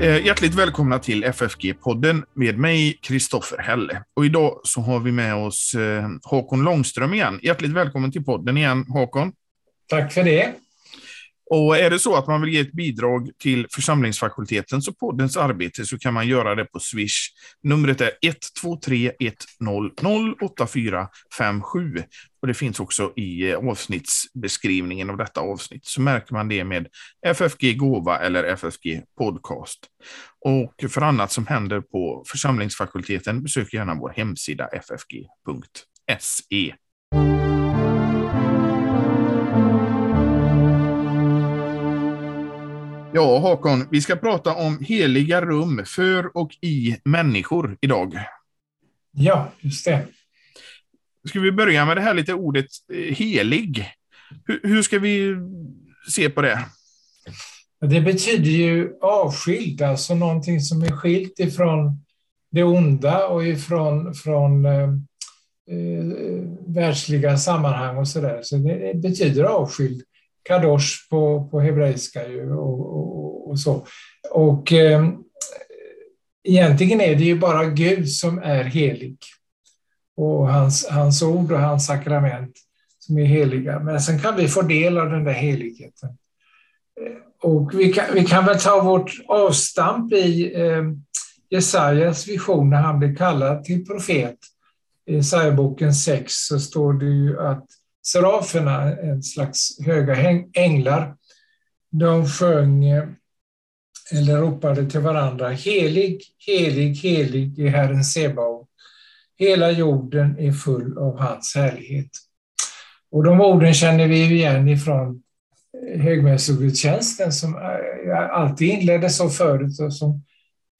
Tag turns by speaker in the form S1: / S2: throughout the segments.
S1: Eh, hjärtligt välkomna till FFG-podden med mig, Kristoffer Helle. Och idag så har vi med oss eh, Håkon Långström igen. Hjärtligt välkommen till podden igen, Håkon.
S2: Tack för det.
S1: Och är det så att man vill ge ett bidrag till församlingsfakultetens och poddens arbete så kan man göra det på Swish. Numret är 123 100 8457. Och det finns också i eh, avsnittsbeskrivningen av detta avsnitt. Så märker man det med FFG Gåva eller FFG Podcast. Och för annat som händer på församlingsfakulteten besök gärna vår hemsida ffg.se. Ja, Håkon, vi ska prata om heliga rum för och i människor idag.
S2: Ja, just det.
S1: Ska vi börja med det här lite ordet eh, helig? Hur, hur ska vi se på det?
S2: Det betyder ju avskild, alltså någonting som är skilt ifrån det onda och ifrån från, eh, eh världsliga sammanhang och så där. Så det betyder avskild kadosh på, på hebreiska ju och, och, och, så. Och eh, egentligen är det ju bara Gud som är helig och hans, hans ord och hans sakrament som är heliga. Men sen kan vi få del av den där heligheten. Eh, och vi kan, vi kan väl ta vårt avstamp i eh, Jesajas vision när han blir kallad till profet. I Jesaja-boken 6 så står det ju att seraferna, en slags höga änglar, de sjöng eh, eller ropade till varandra Helig, helig, helig är Herren Sebaot. Hela jorden är full av hans härlighet. Och de orden känner vi igen ifrån eh, högmässogudstjänsten som eh, alltid inleddes så förut och som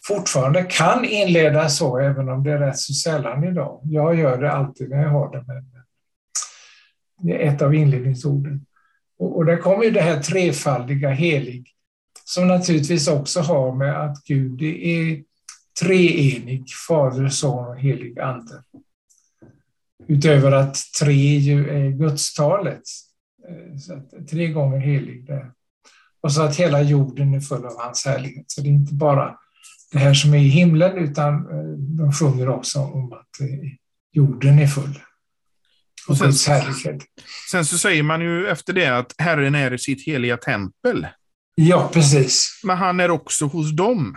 S2: fortfarande kan inledas så, även om det är rätt så sällan idag. Jag gör det alltid när jag har det, men det är ett av inledningsorden. Och, och där kommer ju det här trefaldiga helig, som naturligtvis också har med att Gud är treenig, Fader, Son och helig Ande. Utöver att tre ju är gudstalet, eh, så att tre gånger helig där. Och så att hela jorden är full av hans härlighet. Så det är inte bara det här som är i himlen, utan eh, de sjunger också om att eh, jorden är full. Och sen.
S1: Sen så säger man ju efter det att Herren är i sitt heliga tempel.
S2: Ja, precis.
S1: Men han är också hos dem.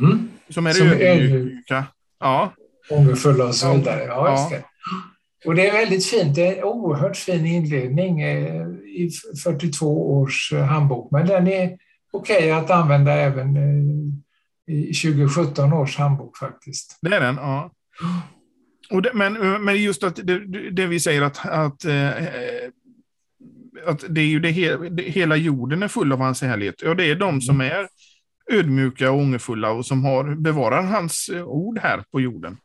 S2: Mm.
S1: Som är som ödmjuka. Ja.
S2: Ångerfulla och så vidare. Ja, just det. Och det är väldigt fint. Det är en oerhört fin inledning eh, i 42 års eh, handbok. Men den är okej okay att använda även eh, i 2017 års handbok faktiskt.
S1: Det är den, ja. Det, men, eh, men just att det, det, vi säger att, att, eh, att det är ju det, he, det, hela jorden är full av hans härlighet. Ja, det är de som mm. är ödmjuka och ångerfulla och som har bevarar hans eh, ord här på jorden.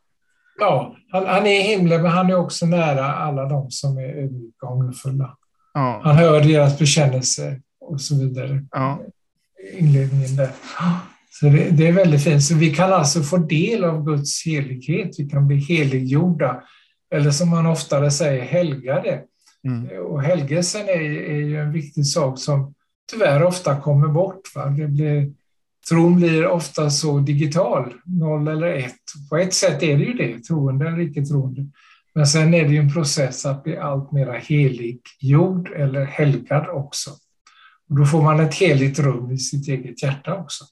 S2: Ja, han, han är i himlen, men han är också nära alla de som är ödmjuka och ångerfulla. Ja. Han hör deras bekännelse och så vidare. Ja. Inledningen där. Så det, det, är väldigt fint. Så vi kan alltså få del av Guds helighet. Vi kan bli heliggjorda, eller som man oftare säger, helgade. Mm. Och helgelsen är, är ju en viktig sak som tyvärr ofta kommer bort. Va? Det blir, tron blir ofta så digital, noll eller ett. På ett sätt är det ju det, troende eller icke troende. Men sen är det ju en process att bli allt mera heliggjord eller helgad också. Och då får man ett heligt rum i sitt eget hjärta också.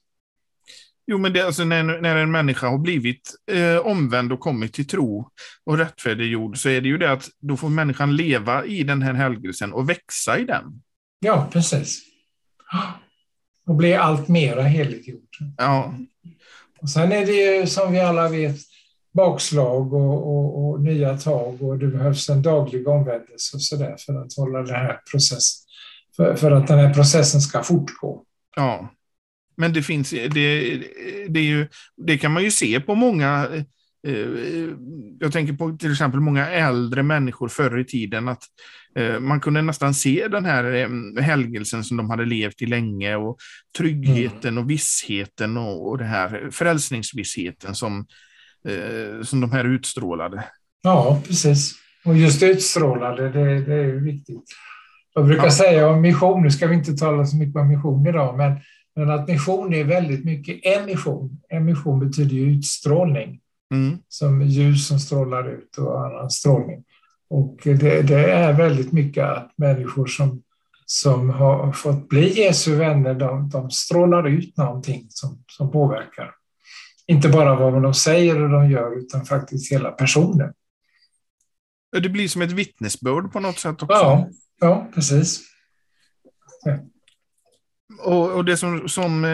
S1: Jo, men det, alltså, när, när en människa har blivit eh, omvänd och kommit till tro och rättfärdiggjord så är det ju det att då får människan leva i den här helgelsen och växa i den.
S2: Ja, precis. Och bli allt mera heliggjord.
S1: Ja.
S2: Och sen är det ju som vi alla vet bakslag och, och, och nya tag och det behövs en daglig omvändelse och så där för att hålla den här processen, för, för att den här processen ska fortgå.
S1: Ja. Men det finns, det, det, ju, det kan man ju se på många eh, jag tänker på till exempel många äldre människor förr i tiden, att eh, man kunde nästan se den här eh, helgelsen som de hade levt i länge och tryggheten och vissheten och, det här frälsningsvissheten som, som de här utstrålade.
S2: Ja, precis. Och just utstrålade, det, det är viktigt. Jag brukar ja. säga om mission, nu ska vi inte tala så mycket om mission idag, men Men att mission är väldigt mycket emission. Emission betyder ju utstrålning,
S1: Mm.
S2: som ljus som strålar ut och annan strålning. Och det, det är väldigt mycket att människor som, som har fått bli Jesu vänner, de, de strålar ut någonting som, som påverkar. Inte bara vad de säger och de gör, utan faktiskt hela personen.
S1: Det blir som ett vittnesbörd på något sätt också.
S2: Ja, ja precis.
S1: Och, och det som, som eh,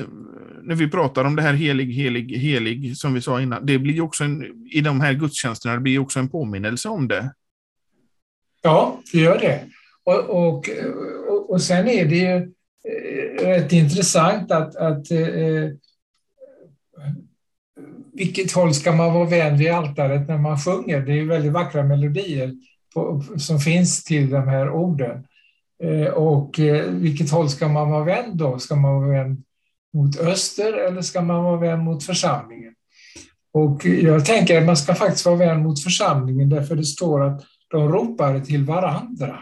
S1: eh, när vi pratar om det här helig, helig, helig, som vi sa innan, det blir ju också en, i de här gudstjänsterna, det blir också en påminnelse om det.
S2: Ja, det gör det. Och, och, och, och sen är det ju eh, rätt intressant att, att eh, eh, vilket håll ska man vara vän vid altaret när man sjunger? Det är ju väldigt vackra melodier på, som finns till de här orden. Eh, och eh, vilket håll ska man vara vän då? Ska man vara vän mot öster eller ska man vara vän mot församlingen? Och jag tänker att man ska faktiskt vara vän mot församlingen därför det står att de ropar till varandra.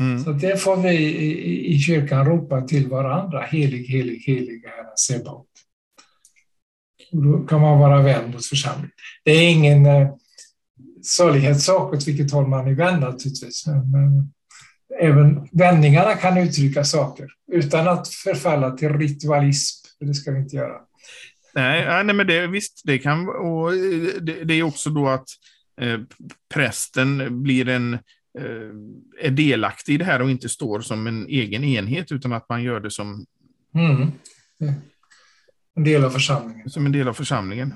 S1: Mm.
S2: Så det får vi i, i kyrkan ropa till varandra. Helig, helig, helig är Herren Sebaot. Då kan man vara vän mot församlingen. Det är ingen eh, salighetssak åt vilket håll man är vän naturligtvis. Men, men även vändningarna kan uttrycka saker utan att förfalla till ritualism. Det ska vi inte göra.
S1: Nej, nej, men det, visst, det kan och det, det är också då att eh, prästen blir en eh, är delaktig i det här och inte står som en egen enhet utan att man gör det som,
S2: Mm. En del av församlingen.
S1: som en del av församlingen.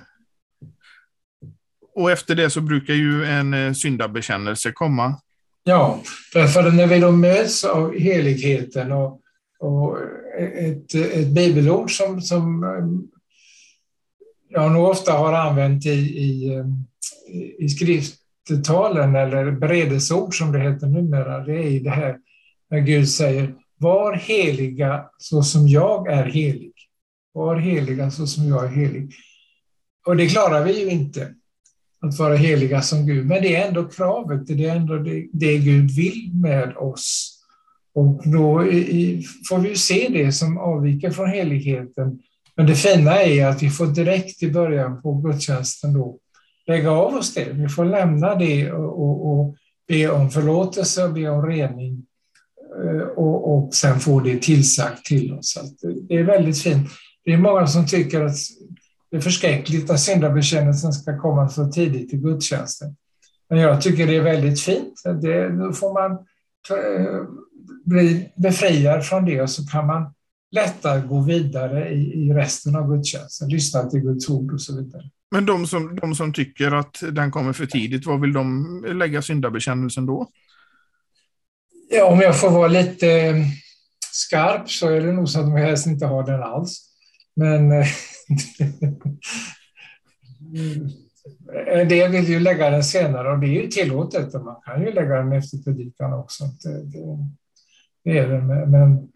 S1: Och efter det så brukar ju en eh, syndabekännelse komma.
S2: Ja, därför när vi då möts av heligheten och, och ett, ett bibelord som, som um, jag nog ofta har använt i, i, um, i skrifttalen eller beredelseord som det heter numera, det är det här när Gud säger var heliga så som jag är helig. Var heliga så som jag är helig. Och det klarar vi ju inte att vara heliga som Gud. Men det är ändå kravet, det är ändå det, det Gud vill med oss. Och då i, får vi se det som avviker från heligheten. Men det fina är att vi får direkt i början på gudstjänsten då lägga av oss det. Vi får lämna det och, och, och be om förlåtelse och be om rening. Eh, och, och sen få det tillsagt till oss. Så det är väldigt fint. Det är många som tycker att det är förskräckligt att syndabekännelsen ska komma så tidigt i gudstjänsten. Men jag tycker det är väldigt fint. Det, då får man bli befriad från det och så kan man lättare gå vidare i, i resten av gudstjänsten, lyssna till Guds ord och så vidare.
S1: Men de som, de som tycker att den kommer för tidigt, vad vill de lägga syndabekännelsen då?
S2: Ja, om jag får vara lite skarp så är det nog så att de helst inte har den alls. Men Mm. en del vill ju lägga den senare och det är ju tillåtet. Och man kan ju lägga den efter predikan också. Det, det, det är det. Men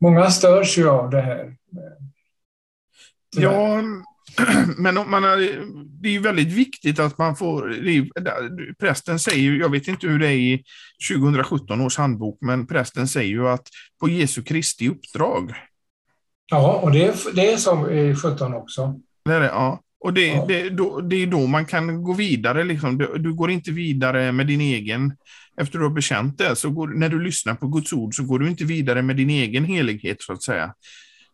S2: många störs ju av det här.
S1: Tyvärr. Ja, men man har, det är ju väldigt viktigt att man får... Är, prästen säger jag vet inte hur det är i 2017 års handbok, men prästen säger ju att på Jesu Kristi uppdrag.
S2: Ja, och det är, det är som i 17 också.
S1: Det är det, ja. Och det, ja. det, då, det är då man kan gå vidare. Liksom. Du, du, går inte vidare med din egen... Efter du har bekänt det, så går, när du lyssnar på Guds ord så går du inte vidare med din egen helighet, så att säga.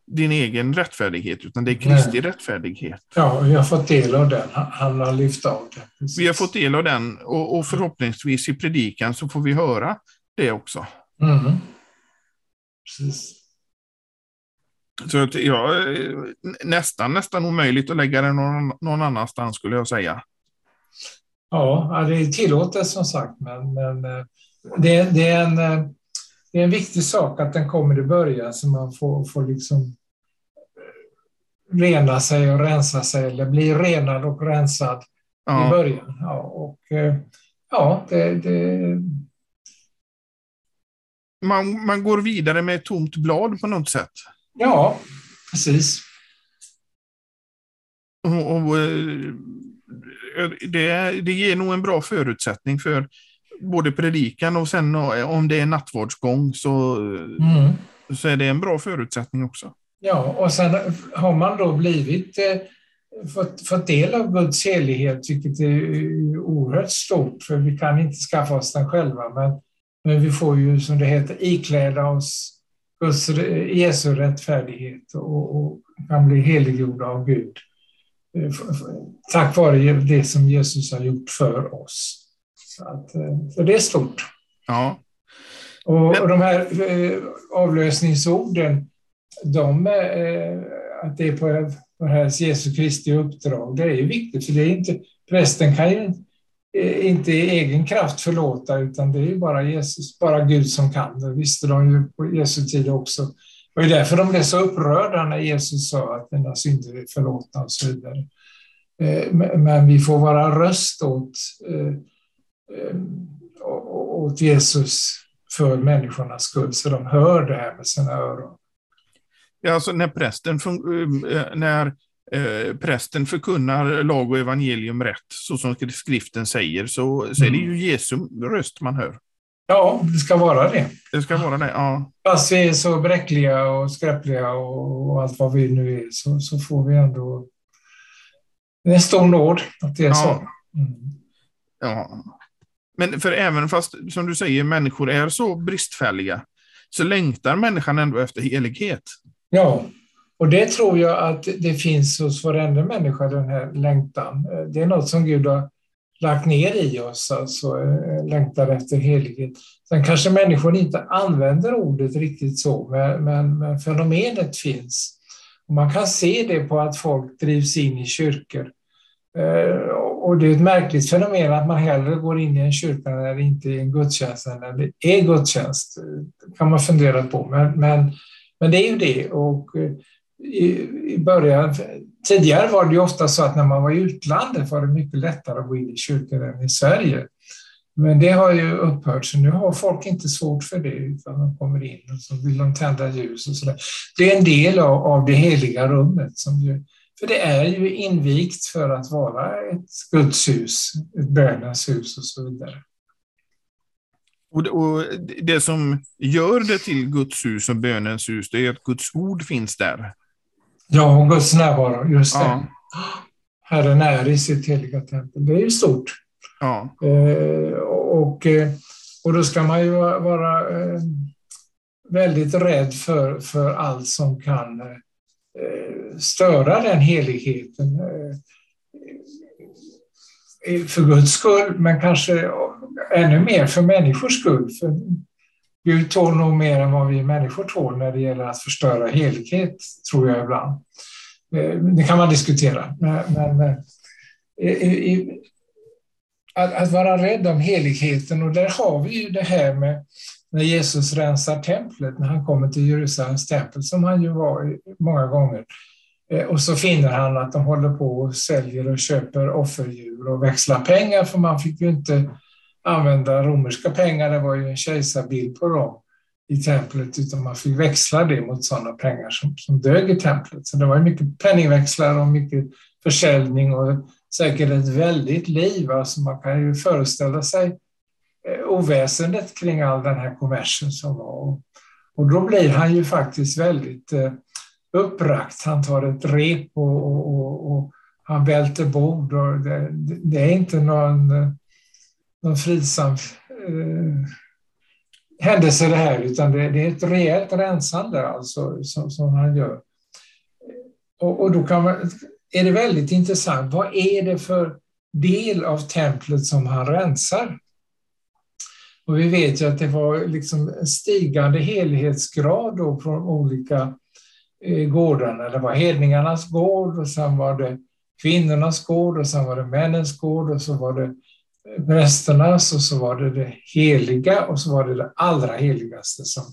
S1: Din egen rättfärdighet, utan det är Kristi Nej. rättfärdighet.
S2: Ja, vi har fått del av den. Han har lyft av det.
S1: Precis. Vi har fått del av den och, och, förhoppningsvis i predikan så får vi höra det också.
S2: Mm. Precis.
S1: Så ja, nästan, nästan omöjligt att lägga den någon, någon annanstans skulle jag säga.
S2: Ja, det är tillåtet som sagt, men, men det, det, är en, det är en viktig sak att den kommer i början så man får, får liksom rena sig och rensa sig eller bli renad och rensad ja. i början. Ja, och, ja det, det...
S1: Man, man går vidare med ett tomt blad på något sätt.
S2: Ja, precis.
S1: Och, och det, det ger nog en bra förutsättning för både predikan och sen om det är nattvardsgång så
S2: mm.
S1: så är det en bra förutsättning också.
S2: Ja, och sen har man då blivit eh, fått, fått del av Guds helighet, vilket är oerhört stort, för vi kan inte skaffa oss den själva, men, men vi får ju, som det heter, ikläda oss Guds, Jesu rättfärdighet och, och kan bli heliggjorda av Gud eh, tack vare det som Jesus har gjort för oss. Så, att, eh, så det är stort.
S1: Ja.
S2: Och, och de här eh, avlösningsorden, de, att det är på, på här Jesu Kristi uppdrag, det är viktigt, för det är inte, prästen kan ju Eh, inte i egen kraft förlåta, utan det är bara Jesus, bara Gud som kan. Det visste de ju på Jesu tid också. Och det är därför de blev så upprörda när Jesus sa att dina synder är förlåtna och så vidare. Eh, men vi får vara röst åt, eh, åt Jesus för människornas skull, så de hör det här med sina öron.
S1: Ja, alltså när prästen, när prästen förkunnar lag och evangelium rätt, så som skriften säger, så, så är det ju mm. Jesu röst man hör.
S2: Ja, det ska vara det.
S1: Det ska vara det, ja.
S2: Fast vi är så bräckliga och skräpliga och allt vad vi nu är, så, så får vi ändå... Det är en stor nåd att det är ja. så. Mm.
S1: Ja. Men för även fast, som du säger, människor är så bristfälliga, så längtar människan ändå efter helighet.
S2: Ja, och det tror jag att det finns hos varenda människa, den här längtan. Det är något som Gud har lagt ner i oss, alltså längtan längtar efter helighet. Sen kanske människor inte använder ordet riktigt så, men, men, men fenomenet finns. Och man kan se det på att folk drivs in i kyrkor. Eh, och det är ett märkligt fenomen att man hellre går in i en kyrka när det inte är en gudstjänst än när det är gudstjänst. Det kan man fundera på, men, men, men det är ju det. Och eh, i, i början, tidigare var det ju ofta så att när man var i utlandet var det mycket lättare att gå in i kyrkor än i Sverige. Men det har ju upphört, så nu har folk inte svårt för det, utan de kommer in och så vill de tända ljus och sådär. Det är en del av, av det heliga rummet. Som ju, för det är ju invigt för att vara ett gudshus, ett bönens hus och så vidare.
S1: Och det, och det som gör det till Guds hus och bönens hus, det är att Guds ord finns där.
S2: Ja, och Guds närvaro, just det. Ja. Herren är i sitt heliga tempel. Det är ju stort.
S1: Ja.
S2: Eh, och, eh, och då ska man ju vara eh, väldigt rädd för, för allt som kan eh, störa den heligheten. Eh, för Guds skull, men kanske ännu mer för människors skull. För Gud tål nog mer än vad vi människor tål när det gäller att förstöra helighet, tror jag ibland. Eh, det kan man diskutera, men, men eh, att, att, vara rädd om heligheten, och där har vi ju det här med när Jesus rensar templet, när han kommer till Jerusalems tempel, som han ju var många gånger. Eh, och så finner han att de håller på och säljer och köper offerdjur och växlar pengar, för man fick ju inte använda romerska pengar, det var ju en kejsarbild på dem i templet, utan man fick växla det mot sådana pengar som, som dög i templet. Så det var mycket penningväxlar och mycket försäljning och säkert ett väldigt liv. Alltså man kan ju föreställa sig eh, oväsendet kring all den här kommersen som var. Och då blir han ju faktiskt väldigt upprakt. uppbragt. Han tar ett rep och, och, och, och han välter bord. Och det, det, är inte någon eh, någon fridsam eh, händelse det här, utan det, det, är ett rejält rensande alltså, som, som han gör. Och, och då kan man, är det väldigt intressant, vad är det för del av templet som han rensar? Och vi vet ju att det var liksom stigande helhetsgrad då från olika eh, gårdarna. Det var hedningarnas gård och sen var det kvinnornas gård och sen var det männens gård och så var det prästerna så, så var det det heliga och så var det det allra heligaste som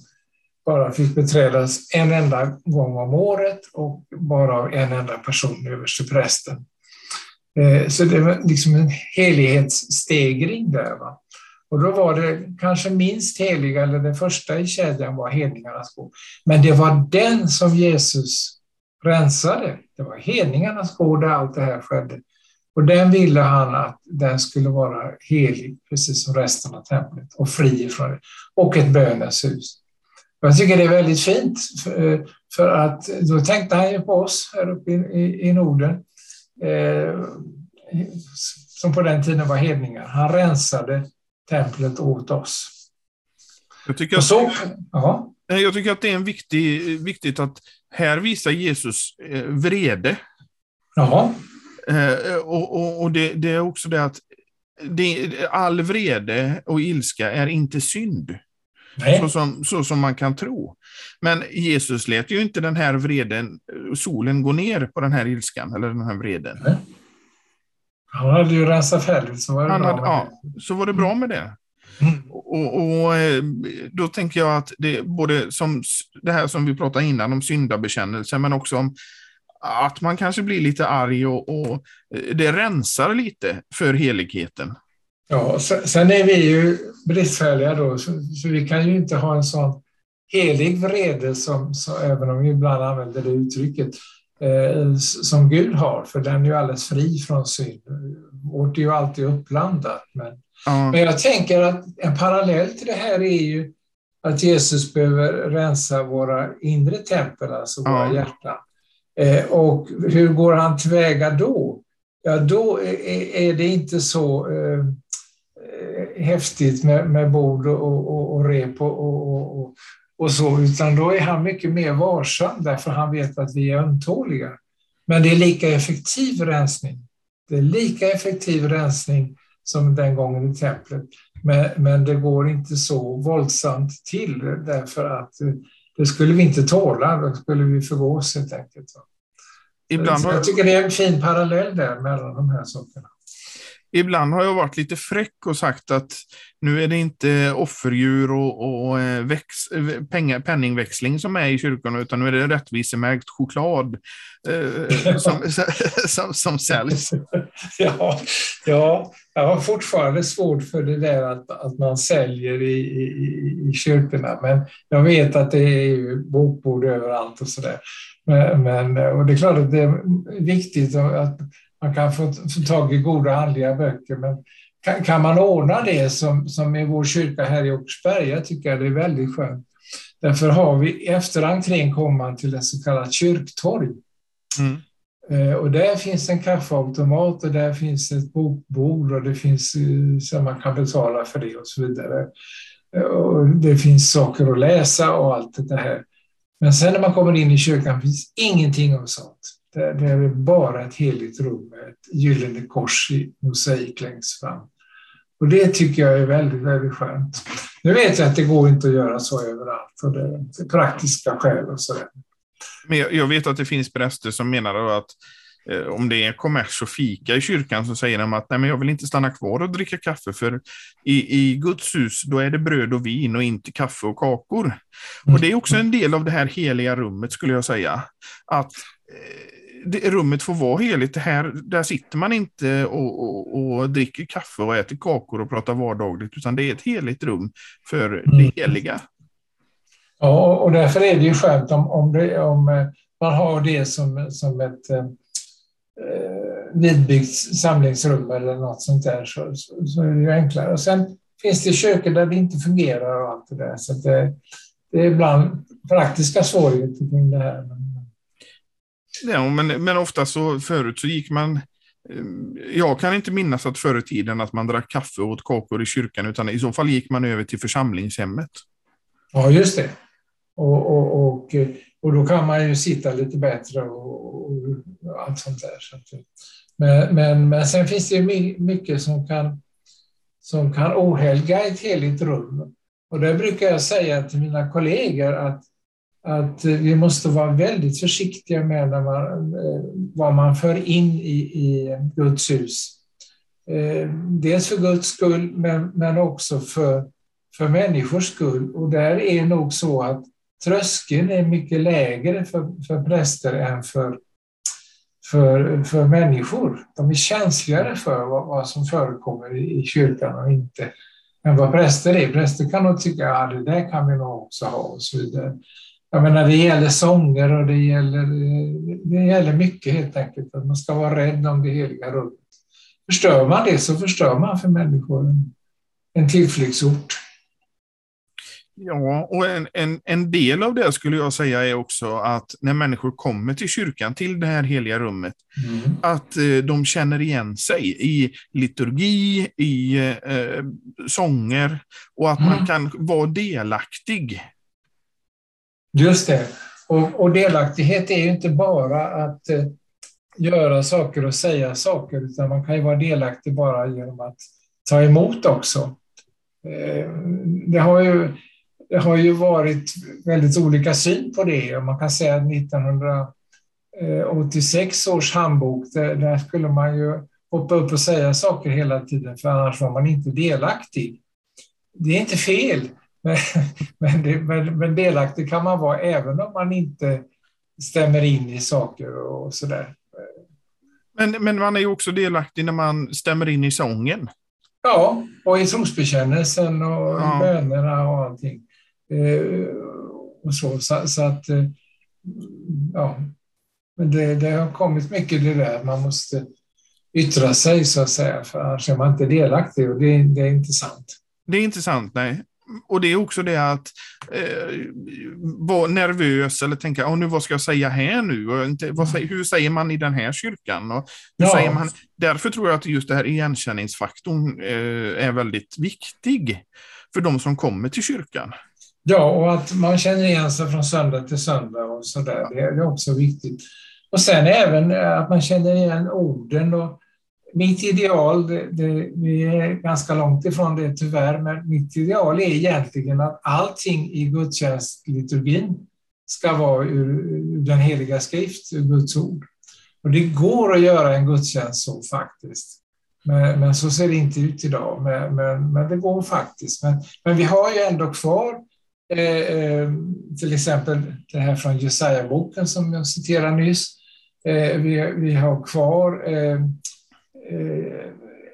S2: bara fick beträdas en enda gång om året och bara av en enda person, översteprästen. Eh, så det var liksom en helighetsstegring där. Va? Och då var det kanske minst heliga, eller det första i kedjan var hedningarnas gård. Men det var den som Jesus rensade. Det var hedningarnas gård där allt det här skedde. Och den ville han att den skulle vara helig, precis som resten av templet, och fri från det. Och ett bönens hus. Jag tycker det är väldigt fint, för, för att då tänkte han ju på oss här uppe i, i, i Norden, eh, som på den tiden var hedningar. Han rensade templet åt oss.
S1: Jag tycker, att, så, ja. jag tycker att det är en viktig, viktigt att här visar Jesus eh, vrede.
S2: Jaha.
S1: Eh, och och, och det, det, är också det att det, all vrede och ilska är inte synd. Så som, så som man kan tro. Men Jesus lät ju inte den här vreden, solen gå ner på den här ilskan, eller den här vreden. Nej.
S2: Han hade ju rensat färdigt, så var det,
S1: Han
S2: bra,
S1: hade,
S2: med
S1: ja,
S2: det.
S1: Så var det bra med det. Mm. Och, och, eh, Då tänker jag att det både som det här som vi pratade innan om syndabekännelse, men också om att man kanske blir lite arg och, och eh, det rensar lite för heligheten.
S2: Ja, sen är vi ju bristfälliga då, så, så, vi kan ju inte ha en sån helig vrede, som, så, även om vi ibland använder det uttrycket, eh, som Gud har, för den är ju alldeles fri från synd. Vårt är ju alltid uppblandat. Men, mm. men jag tänker att en parallell till det här är ju att Jesus behöver rensa våra inre tempel, alltså våra mm. hjärtan. Eh, och hur går han tillväga då? Ja, då är, det inte så eh, eh, häftigt med, med bord och, och, och rep och, och, och, och, så, utan då är han mycket mer varsam därför han vet att vi är ömtåliga. Men det är lika effektiv rensning. Det är lika effektiv rensning som den gången i templet. Men, men det går inte så våldsamt till därför att eh, det skulle vi inte tåla, då skulle vi förgås helt enkelt. Ibland har... Jag tycker det är en fin parallell där mellan de här sakerna.
S1: Ibland har jag varit lite fräck och sagt att nu är det inte offerdjur och, och eh, väx, eh, pengar, penningväxling som är i kyrkorna, utan nu är det rättvisemärkt choklad eh, eh som, som, som säljs.
S2: Ja, ja, jag har fortfarande svårt för det där att, att man säljer i, i, i kyrkorna, men jag vet att det är bokbord överallt och sådär. Men, men, och det är klart att det är viktigt att man kan få, få tag i goda andliga böcker, men kan, kan, man ordna det som, som i vår kyrka här i Åkersberga tycker jag det är väldigt skönt. Därför har vi efter entrén kommer man till ett så kallat kyrktorg. Mm. Eh, och där finns en kaffeautomat och där finns ett bokbord och det finns eh, så man kan betala för det och så vidare. Eh, och det finns saker att läsa och allt det här. Men sen när man kommer in i kyrkan finns ingenting av sånt. Det, är bara ett heligt rum med ett gyllene kors i mosaik längst fram. Och det tycker jag är väldigt, väldigt skönt. Nu vet jag att det går inte att göra så överallt, för det är praktiska skäl och sådär.
S1: Men jag, vet att det finns präster som menar att eh, om det är kommers och fika i kyrkan så säger de att nej, men jag vill inte stanna kvar och dricka kaffe för i, i Guds hus då är det bröd och vin och inte kaffe och kakor. Mm. Och det är också en del av det här heliga rummet skulle jag säga. Att eh, det, rummet får vara heligt. Det här, där sitter man inte och, och, och, dricker kaffe och äter kakor och pratar vardagligt, utan det är ett heligt rum för mm. det heliga.
S2: Ja, och därför är det ju skönt om, om, det, om eh, man har det som, som ett eh, vidbyggt samlingsrum eller något sånt där, så, så, så, är det ju enklare. Och sen finns det kyrkor där det inte fungerar och allt det där, så det, det är ibland praktiska svårigheter kring det här.
S1: Ja, men, men ofta så förut så gick man eh, jag kan inte minnas att förr i tiden att man drack kaffe och åt kakor i kyrkan, utan i så fall gick man över till församlingshemmet.
S2: Ja, just det. Och, och, och, och då kan man ju sitta lite bättre och, och allt sånt där. Men, men, men sen finns det mycket som kan, som kan ohelga ett heligt rum. Och där brukar jag säga till mina kollegor att att eh, vi måste vara väldigt försiktiga med när man, eh, vad man för in i, i Guds hus. Eh, dels för Guds skull, men, men också för, för människors skull. Och där är nog så att tröskeln är mycket lägre för, för präster än för, för, för människor. De är känsligare för vad, vad som förekommer i, i kyrkan och inte än vad präster är. Präster kan nog tycka att ja, det där kan vi nog också ha och så vidare. Jag menar, det gäller sånger och det gäller, det gäller mycket helt enkelt. Att man ska vara rädd om det heliga rummet. Förstör man det så förstör man för människor en, en tillflyktsort.
S1: Ja, och en, en, en del av det skulle jag säga är också att när människor kommer till kyrkan, till det här heliga rummet, mm. att eh, de känner igen sig i liturgi, i eh, sånger och att mm. man kan vara delaktig.
S2: Just det. Och, och delaktighet är ju inte bara att eh, göra saker och säga saker, utan man kan ju vara delaktig bara genom att ta emot också. Eh, det har ju det har ju varit väldigt olika syn på det. Man kan säga att 1986 års handbok, där skulle man ju hoppa upp och säga saker hela tiden, för annars var man inte delaktig. Det är inte fel, men, men, det, men, men delaktig kan man vara även om man inte stämmer in i saker och sådär.
S1: Men, men man är ju också delaktig när man stämmer in i sången.
S2: Ja, och i trosbekännelsen och ja. bönerna och allting. Eh, och så, så, så att, eh, ja, men det, det, har kommit mycket det där, man måste yttra sig så att säga, för annars är man inte delaktig och det, det är inte sant.
S1: Det är inte sant, nej. Och det är också det att eh, vara nervös eller tänka, oh, nu, vad ska jag säga här nu? Och inte, vad, hur säger man i den här kyrkan? Och hur ja. säger man? Därför tror jag att just det här igenkänningsfaktorn eh, är väldigt viktig för de som kommer till kyrkan.
S2: Ja, och att man känner igen sig från söndag till söndag och så där. Det är också viktigt. Och sen även att man känner igen orden. Och mitt ideal, det, det, vi är ganska långt ifrån det tyvärr, men mitt ideal är egentligen att allting i gudstjänstliturgin ska vara ur, ur den heliga skrift, ur Guds ord. Och det går att göra en gudstjänst så faktiskt. Men, men så ser det inte ut idag. Men, men, men det går faktiskt. Men, men vi har ju ändå kvar Eh, eh, till exempel det här från Jesaja-boken som jag citerade nyss. Eh, vi, vi har kvar eh,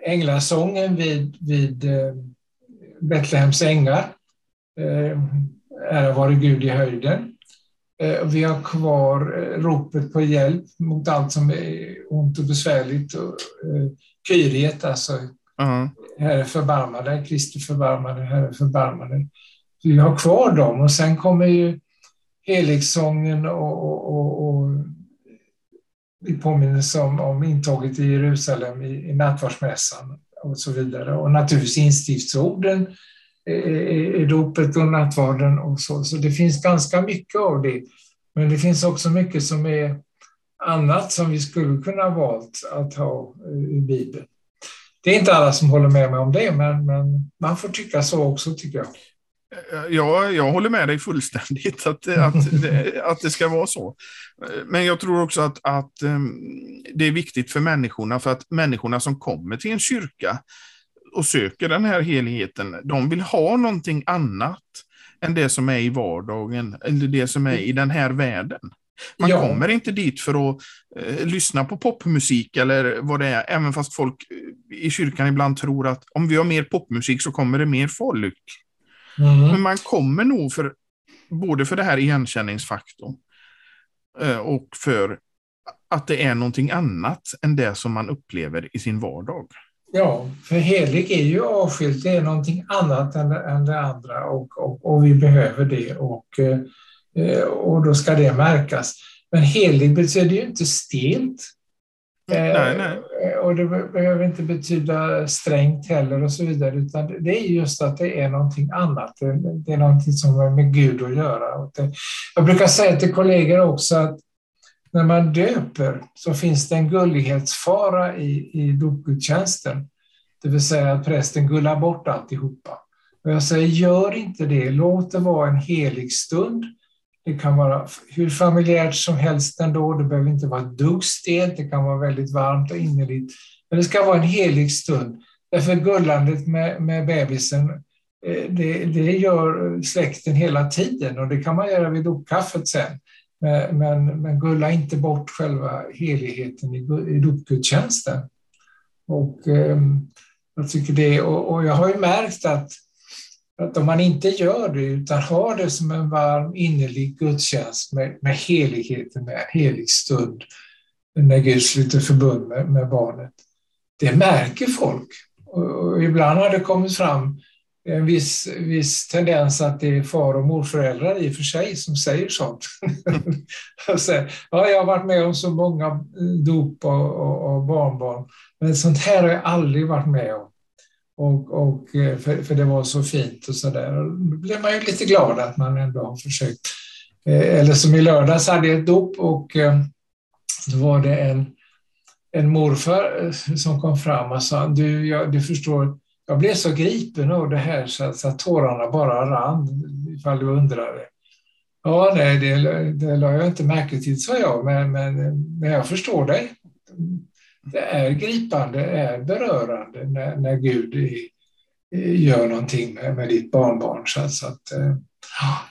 S2: änglasången vid, vid Betlehems ängar. Ära vare Gud i höjden. Vi har kvar ropet på hjälp mot allt som är ont och besvärligt. Kyriet, alltså uh -huh. Herre förbarma dig, Kristi förbarma dig, Herre förbarma dig vi har kvar dem och sen kommer ju heligsången och, och, och, och i påminnelse om, om intåget i Jerusalem i, i nattvardsmässan och så vidare. Och naturligtvis instiftsorden i dopet och nattvarden och så. Så det finns ganska mycket av det. Men det finns också mycket som är annat som vi skulle kunna ha valt att ha i Bibeln. Det är inte alla som håller med mig om det, men, men man får tycka så också tycker jag.
S1: Ja, jag håller med dig fullständigt att, att, det, att det ska vara så. Men jag tror också att, att ehm, det är viktigt för människorna, för att människorna som kommer till en kyrka och söker den här heligheten, de vill ha någonting annat än det som är i vardagen, eller det som är i den här världen. Man ja. kommer inte dit för att eh, lyssna på popmusik eller vad det är, även fast folk i kyrkan ibland tror att om vi har mer popmusik så kommer det mer folk. Mm. Men man kommer nog för både för det här igenkänningsfaktorn eh, och för att det är någonting annat än det som man upplever i sin vardag.
S2: Ja, för helig är ju avskilt, det är någonting annat än, än det andra och, och, och vi behöver det och, eh, och då ska det märkas. Men helig betyder ju inte stelt.
S1: Nej, eh, nej.
S2: Och det behöver inte betyda strängt heller och så vidare, utan det är just att det är någonting annat. Det är någonting som har med Gud att göra. Jag brukar säga till kollegor också att när man döper så finns det en gullighetsfara i, i dopgudstjänsten. Det vill säga att prästen gullar bort alltihopa. Och jag säger, gör inte det. Låt det vara en helig stund det kan vara hur familjärt som helst ändå. Det behöver inte vara ett dugg stelt. Det kan vara väldigt varmt och innerligt. Men det ska vara en helig stund. Därför gullandet med, med bebisen, eh, det, det gör släkten hela tiden och det kan man göra vid dopkaffet sen. Men, men, men, gulla inte bort själva heligheten i, i dopgudstjänsten. Och, eh, jag tycker det, och, och jag har ju märkt att att om man inte gör det utan har det som en varm innerlig gudstjänst med, med heligheten, med en helig stund när Gud sluter förbund med, med barnet. Det märker folk. Och, och ibland har det kommit fram en viss, viss tendens att det är far och morföräldrar i och för sig som säger sånt. ja, jag har varit med om så många dop och, och, och barnbarn, men sånt här har jag aldrig varit med om. Och, och eh, för, för, det var så fint och så där. Då blev man ju lite glad att man ändå har försökt. Eh, eller som i lördags hade jag ett dop och eh, då var det en, en morfar som kom fram och sa, du, jag, du förstår, jag blev så gripen av det här så, så att tårarna bara rann, ifall du undrade. Ja, nej, det, det la jag inte märke till, sa jag, men, men, men jag förstår dig. Det är gripande, det är berörande när, när Gud i, gör någonting med, med ditt barnbarn. Så, så att,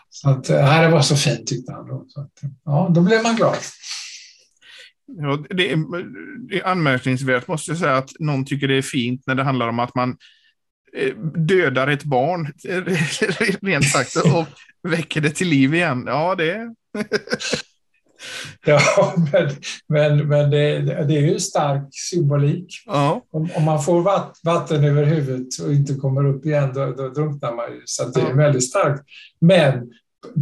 S2: så att, eh, det eh, var så fint tyckte han. Då, så att, ja, då blev man glad.
S1: Ja, det, är, det är anmärkningsvärt måste jag säga att någon tycker det är fint när det handlar om att man eh, dödar ett barn, rent sagt, och väcker det till liv igen. Ja, det...
S2: ja, men, men, men det, det, är ju stark symbolik.
S1: Ja.
S2: Om, om, man får vatten över huvudet och inte kommer upp igen, då, då drunknar man ju. Så det är väldigt starkt. Men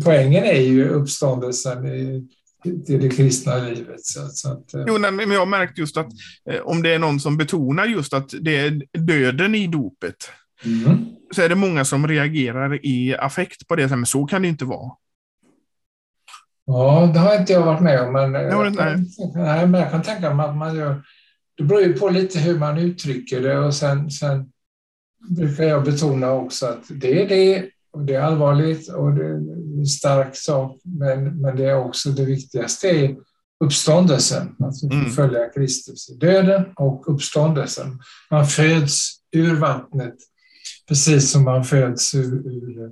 S2: poängen är ju uppståndelsen i, till det kristna livet. Så, så att,
S1: eh. jo, nej, men jag har märkt just att eh, om det är någon som betonar just att det är döden i dopet, mm. så är det många som reagerar i affekt på det. Men så kan det inte vara.
S2: Ja, det har inte jag varit med om, men, jo, nej. nej. men jag kan tänka mig att man gör... Det beror ju på lite hur man uttrycker det och sen, sen brukar jag betona också att det är det och det är allvarligt och det är en stark sak, men, men det är också det viktigaste är uppståndelsen, alltså mm. följa Kristus i döden och uppståndelsen. Man föds ur vattnet precis som man föds ur, ur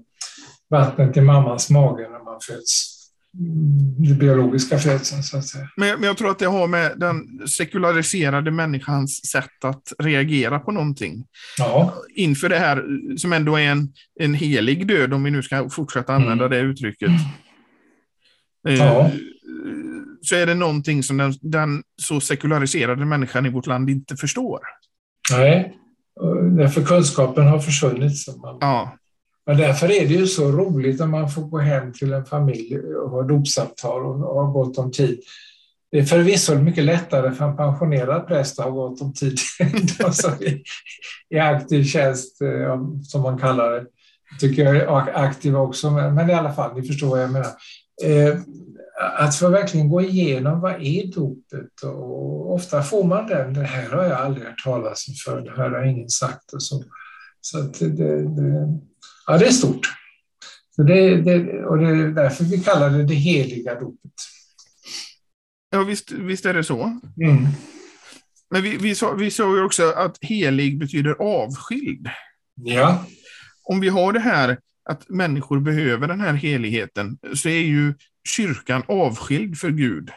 S2: vattnet i mammans mage när man föds den biologiska födseln, så att säga.
S1: Men, men jag tror att det har med den sekulariserade människans sätt att reagera på någonting.
S2: Ja.
S1: Inför det här som ändå är en, en helig död, om vi nu ska fortsätta använda mm. det uttrycket.
S2: Mm. Ja.
S1: Så är det någonting som den, den så sekulariserade människan i vårt land inte förstår.
S2: Nej, därför kunskapen har försvunnit. Man...
S1: Ja.
S2: Men därför är det ju så roligt om man får gå hem till en familj och ha dopsamtal och ha gott om tid. Det är förvisso mycket lättare för en pensionerad präst att ha gott om tid som i aktiv tjänst, eh, som man kallar det. tycker jag är aktiv också, men i alla fall, ni förstår vad jag menar. Eh, att få verkligen gå igenom vad är dopet och ofta får man den, det här har jag aldrig hört talas om för, det här har ingen sagt och så. Så det, det, Ja, det är stort. Så det, det, och det är därför vi kallar det det heliga dopet.
S1: Ja, visst, visst är det så.
S2: Mm.
S1: Men vi, vi, sa, vi sa ju också att helig betyder avskild.
S2: Ja.
S1: Om vi har det här att människor behöver den här heligheten, så är ju kyrkan avskild för Gud.